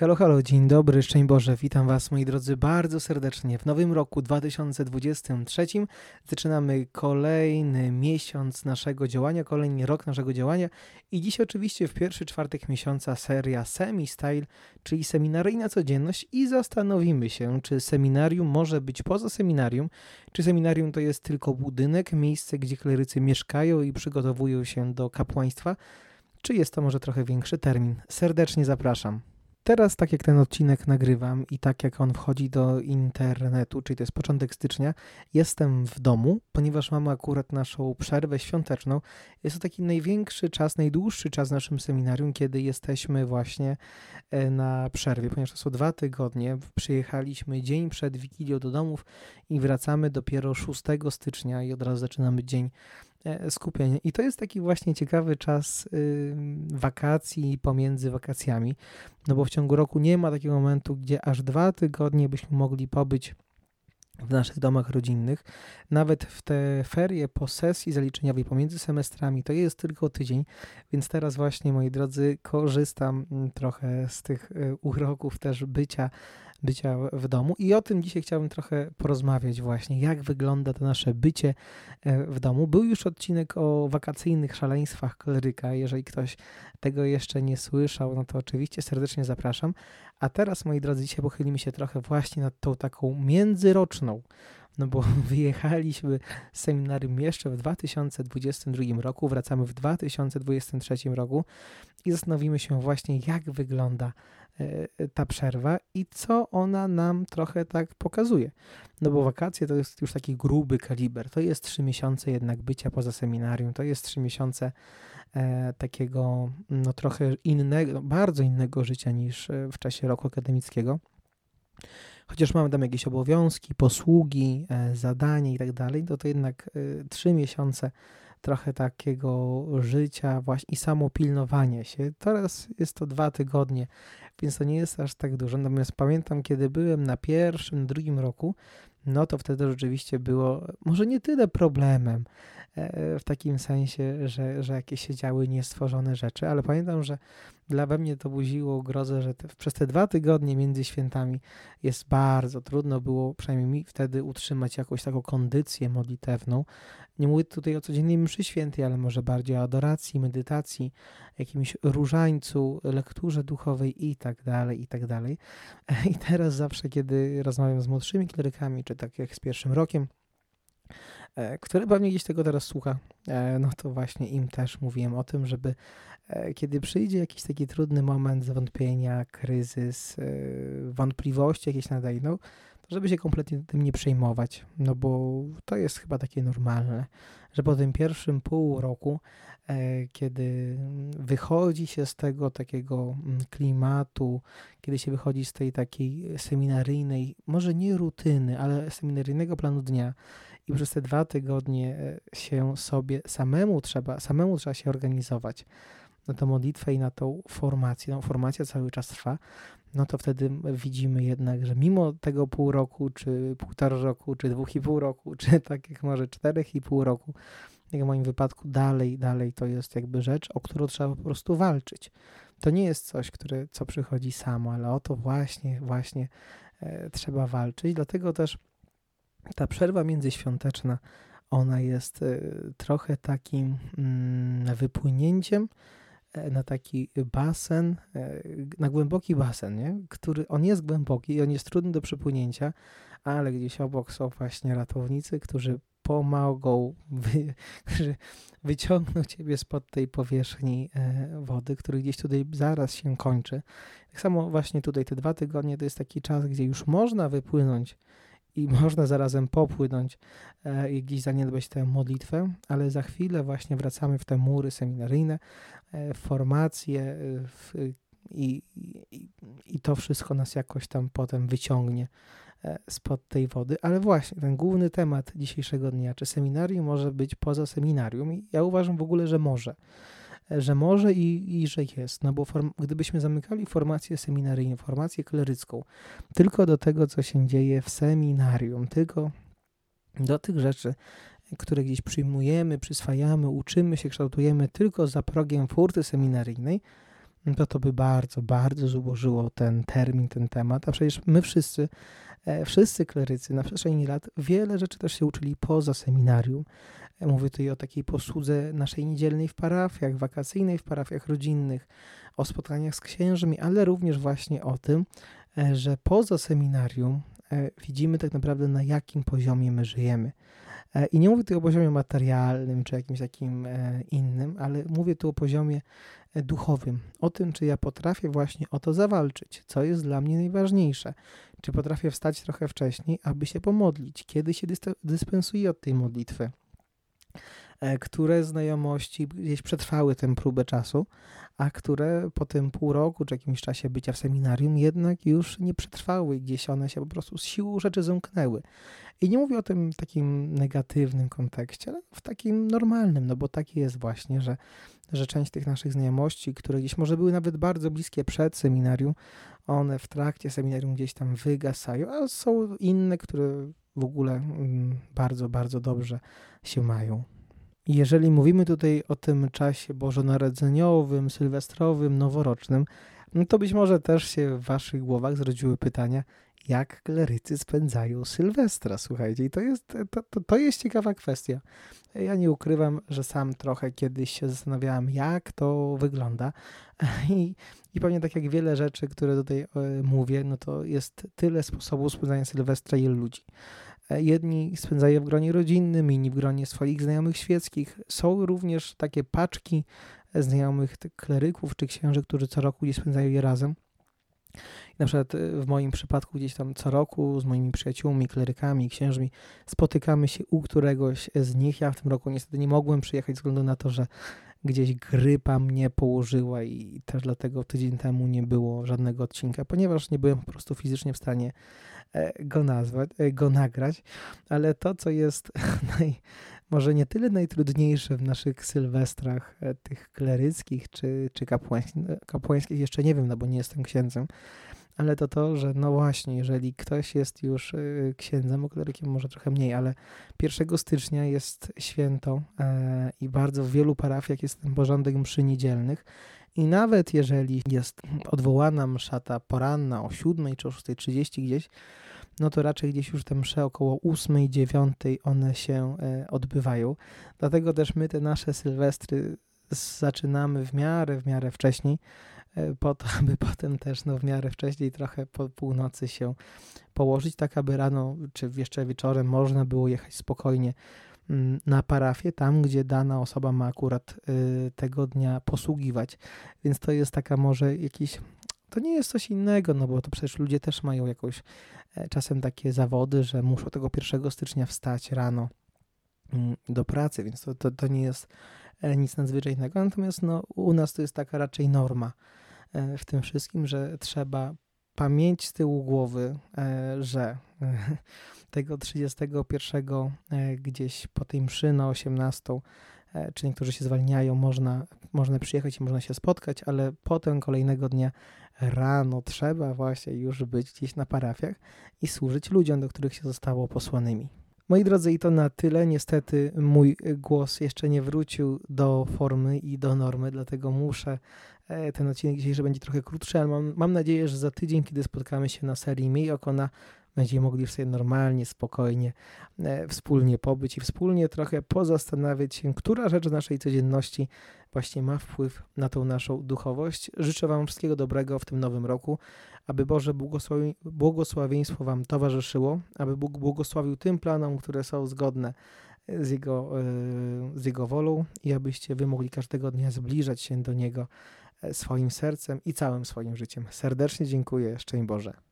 Halo, halo, dzień dobry, szczęść Boże, witam Was moi drodzy bardzo serdecznie. W nowym roku 2023 zaczynamy kolejny miesiąc naszego działania, kolejny rok naszego działania i dziś oczywiście w pierwszy czwartek miesiąca seria Semi Style, czyli seminaryjna codzienność i zastanowimy się, czy seminarium może być poza seminarium, czy seminarium to jest tylko budynek, miejsce, gdzie klerycy mieszkają i przygotowują się do kapłaństwa, czy jest to może trochę większy termin. Serdecznie zapraszam. Teraz, tak jak ten odcinek nagrywam i tak jak on wchodzi do internetu, czyli to jest początek stycznia, jestem w domu, ponieważ mamy akurat naszą przerwę świąteczną. Jest to taki największy czas, najdłuższy czas w naszym seminarium, kiedy jesteśmy właśnie e, na przerwie, ponieważ to są dwa tygodnie. Przyjechaliśmy dzień przed Wigilią do domów i wracamy dopiero 6 stycznia i od razu zaczynamy dzień skupienie. I to jest taki właśnie ciekawy czas wakacji pomiędzy wakacjami, no bo w ciągu roku nie ma takiego momentu, gdzie aż dwa tygodnie byśmy mogli pobyć w naszych domach rodzinnych. Nawet w te ferie po sesji zaliczeniowej pomiędzy semestrami to jest tylko tydzień, więc teraz właśnie, moi drodzy, korzystam mm, trochę z tych y, uroków też bycia bycia w domu. I o tym dzisiaj chciałbym trochę porozmawiać właśnie, jak wygląda to nasze bycie e, w domu. Był już odcinek o wakacyjnych szaleństwach kleryka. Jeżeli ktoś tego jeszcze nie słyszał, no to oczywiście serdecznie zapraszam. A teraz, moi drodzy, dzisiaj pochylimy się trochę właśnie nad tą taką międzyroczną no bo wyjechaliśmy z seminarium jeszcze w 2022 roku, wracamy w 2023 roku i zastanowimy się właśnie, jak wygląda E, ta przerwa i co ona nam trochę tak pokazuje. No bo wakacje to jest już taki gruby kaliber. To jest trzy miesiące jednak bycia poza seminarium, to jest trzy miesiące e, takiego no trochę innego, bardzo innego życia niż e, w czasie roku akademickiego. Chociaż mamy tam jakieś obowiązki, posługi, e, zadanie i tak dalej, to to jednak e, trzy miesiące trochę takiego życia właśnie i samo pilnowanie się. Teraz jest to dwa tygodnie, więc to nie jest aż tak dużo. Natomiast pamiętam, kiedy byłem na pierwszym, drugim roku, no to wtedy rzeczywiście było może nie tyle problemem, w takim sensie, że, że jakieś się działy niestworzone rzeczy, ale pamiętam, że dla we mnie to budziło grozę, że te, przez te dwa tygodnie między świętami jest bardzo trudno było, przynajmniej mi wtedy, utrzymać jakąś taką kondycję modlitewną. Nie mówię tutaj o codziennej mszy świętej, ale może bardziej o adoracji, medytacji, jakimś różańcu, lekturze duchowej i tak dalej, i tak dalej. I teraz zawsze, kiedy rozmawiam z młodszymi klerykami, czy tak jak z pierwszym rokiem, e, który pewnie gdzieś tego teraz słucha, e, no to właśnie im też mówiłem o tym, żeby e, kiedy przyjdzie jakiś taki trudny moment zwątpienia, kryzys, wątpliwości jakieś nadejdą, to żeby się kompletnie tym nie przejmować, no bo to jest chyba takie normalne, że po tym pierwszym pół roku, kiedy wychodzi się z tego takiego mm, klimatu, kiedy się wychodzi z tej takiej seminaryjnej, może nie rutyny, ale seminaryjnego planu dnia, i przez te dwa tygodnie e, się sobie samemu trzeba, samemu trzeba się organizować na tę modlitwę i na tą formację. No, formacja cały czas trwa, no to wtedy widzimy jednak, że mimo tego pół roku, czy półtora roku, czy dwóch i pół roku, czy tak jak może czterech i pół roku, jak w moim wypadku dalej, dalej to jest jakby rzecz, o którą trzeba po prostu walczyć. To nie jest coś, które, co przychodzi samo, ale o to właśnie, właśnie e, trzeba walczyć. Dlatego też ta przerwa międzyświąteczna, ona jest e, trochę takim mm, wypłynięciem e, na taki basen, e, na głęboki basen, nie? który on jest głęboki i on jest trudny do przepłynięcia, ale gdzieś obok są właśnie ratownicy, którzy pomogą wy, wyciągnąć ciebie spod tej powierzchni wody, który gdzieś tutaj zaraz się kończy. Tak samo właśnie tutaj te dwa tygodnie to jest taki czas, gdzie już można wypłynąć i można zarazem popłynąć e, i gdzieś zaniedbać tę modlitwę, ale za chwilę właśnie wracamy w te mury seminaryjne, e, formacje e, w, i, i, i to wszystko nas jakoś tam potem wyciągnie spod tej wody. Ale właśnie ten główny temat dzisiejszego dnia, czy seminarium może być poza seminarium? Ja uważam w ogóle, że może że może i, i że jest. No bo form, gdybyśmy zamykali formację seminaryjną, formację klerycką, tylko do tego, co się dzieje w seminarium, tylko do tych rzeczy, które gdzieś przyjmujemy, przyswajamy, uczymy się, kształtujemy tylko za progiem furty seminaryjnej, to to by bardzo, bardzo zubożyło ten termin, ten temat, a przecież my wszyscy, e, wszyscy klerycy na przestrzeni lat wiele rzeczy też się uczyli poza seminarium. E, mówię tutaj o takiej posłudze naszej niedzielnej w parafiach, wakacyjnej w parafiach rodzinnych, o spotkaniach z księżmi, ale również właśnie o tym, e, że poza seminarium widzimy tak naprawdę na jakim poziomie my żyjemy. I nie mówię tu o poziomie materialnym czy jakimś takim innym, ale mówię tu o poziomie duchowym, o tym, czy ja potrafię właśnie o to zawalczyć, co jest dla mnie najważniejsze. Czy potrafię wstać trochę wcześniej, aby się pomodlić, kiedy się dyspensuję od tej modlitwy. E, które znajomości gdzieś przetrwały tę próbę czasu, a które po tym pół roku czy jakimś czasie bycia w seminarium jednak już nie przetrwały, gdzieś one się po prostu z siłą rzeczy zamknęły. I nie mówię o tym takim negatywnym kontekście, ale w takim normalnym, no bo takie jest właśnie, że, że część tych naszych znajomości, które gdzieś może były nawet bardzo bliskie przed seminarium, one w trakcie seminarium gdzieś tam wygasają, a są inne, które w ogóle mm, bardzo, bardzo dobrze się mają. Jeżeli mówimy tutaj o tym czasie bożonarodzeniowym, sylwestrowym, noworocznym, no to być może też się w waszych głowach zrodziły pytania, jak klerycy spędzają Sylwestra, słuchajcie. I to jest, to, to, to jest ciekawa kwestia. Ja nie ukrywam, że sam trochę kiedyś się zastanawiałem, jak to wygląda. I, I pewnie tak jak wiele rzeczy, które tutaj e, mówię, no to jest tyle sposobów spędzania Sylwestra i ludzi. E, jedni spędzają w gronie rodzinnym, inni w gronie swoich znajomych świeckich. Są również takie paczki znajomych kleryków czy księży, którzy co roku gdzieś spędzają je razem. Na przykład e, w moim przypadku gdzieś tam co roku z moimi przyjaciółmi, klerykami, księżmi spotykamy się u któregoś z nich. Ja w tym roku niestety nie mogłem przyjechać ze względu na to, że gdzieś grypa mnie położyła i też dlatego tydzień temu nie było żadnego odcinka, ponieważ nie byłem po prostu fizycznie w stanie e, go nazwać, e, go nagrać, ale to, co jest naj, może nie tyle najtrudniejsze w naszych sylwestrach e, tych kleryckich czy, czy kapłańskich, jeszcze nie wiem, no bo nie jestem księdzem, ale to to, że no właśnie, jeżeli ktoś jest już y, księdzem, klerykiem może trochę mniej, ale 1 stycznia jest święto e, i bardzo w wielu parafiach jest ten porządek mszy niedzielnych. I nawet jeżeli jest odwołana msza ta poranna o 7 czy o 6.30 gdzieś, no to raczej gdzieś już te msze około 8, 9 one się e, odbywają. Dlatego też my te nasze sylwestry zaczynamy w miarę, w miarę wcześniej, E, po to, aby potem też no, w miarę wcześniej trochę po północy się położyć, tak aby rano czy jeszcze wieczorem można było jechać spokojnie mm, na parafię, tam gdzie dana osoba ma akurat y, tego dnia posługiwać. Więc to jest taka może jakiś to nie jest coś innego, no bo to przecież ludzie też mają jakoś e, czasem takie zawody, że muszą tego 1 stycznia wstać rano mm, do pracy, więc to, to, to nie jest e, nic nadzwyczajnego. Natomiast no, u nas to jest taka raczej norma. E, w tym wszystkim, że trzeba pamięć z tyłu głowy, że tego 31 gdzieś po tej mszy na 18, czy niektórzy się zwalniają, można, można przyjechać i można się spotkać, ale potem kolejnego dnia rano trzeba właśnie już być gdzieś na parafiach i służyć ludziom, do których się zostało posłanymi. Moi drodzy, i to na tyle. Niestety mój głos jeszcze nie wrócił do formy i do normy, dlatego muszę E, ten odcinek dzisiejszy będzie trochę krótszy, ale mam, mam nadzieję, że za tydzień, kiedy spotkamy się na serii Miej Okona, będziemy mogli sobie normalnie, spokojnie e, wspólnie pobyć i wspólnie trochę pozastanawiać się, która rzecz w naszej codzienności właśnie ma wpływ na tą naszą duchowość. Życzę Wam wszystkiego dobrego w tym nowym roku, aby Boże błogosławi błogosławieństwo Wam towarzyszyło, aby Bóg błogosławił tym planom, które są zgodne z Jego, e, z Jego wolą i abyście Wy mogli każdego dnia zbliżać się do Niego swoim sercem i całym swoim życiem. Serdecznie dziękuję. Szczęść Boże.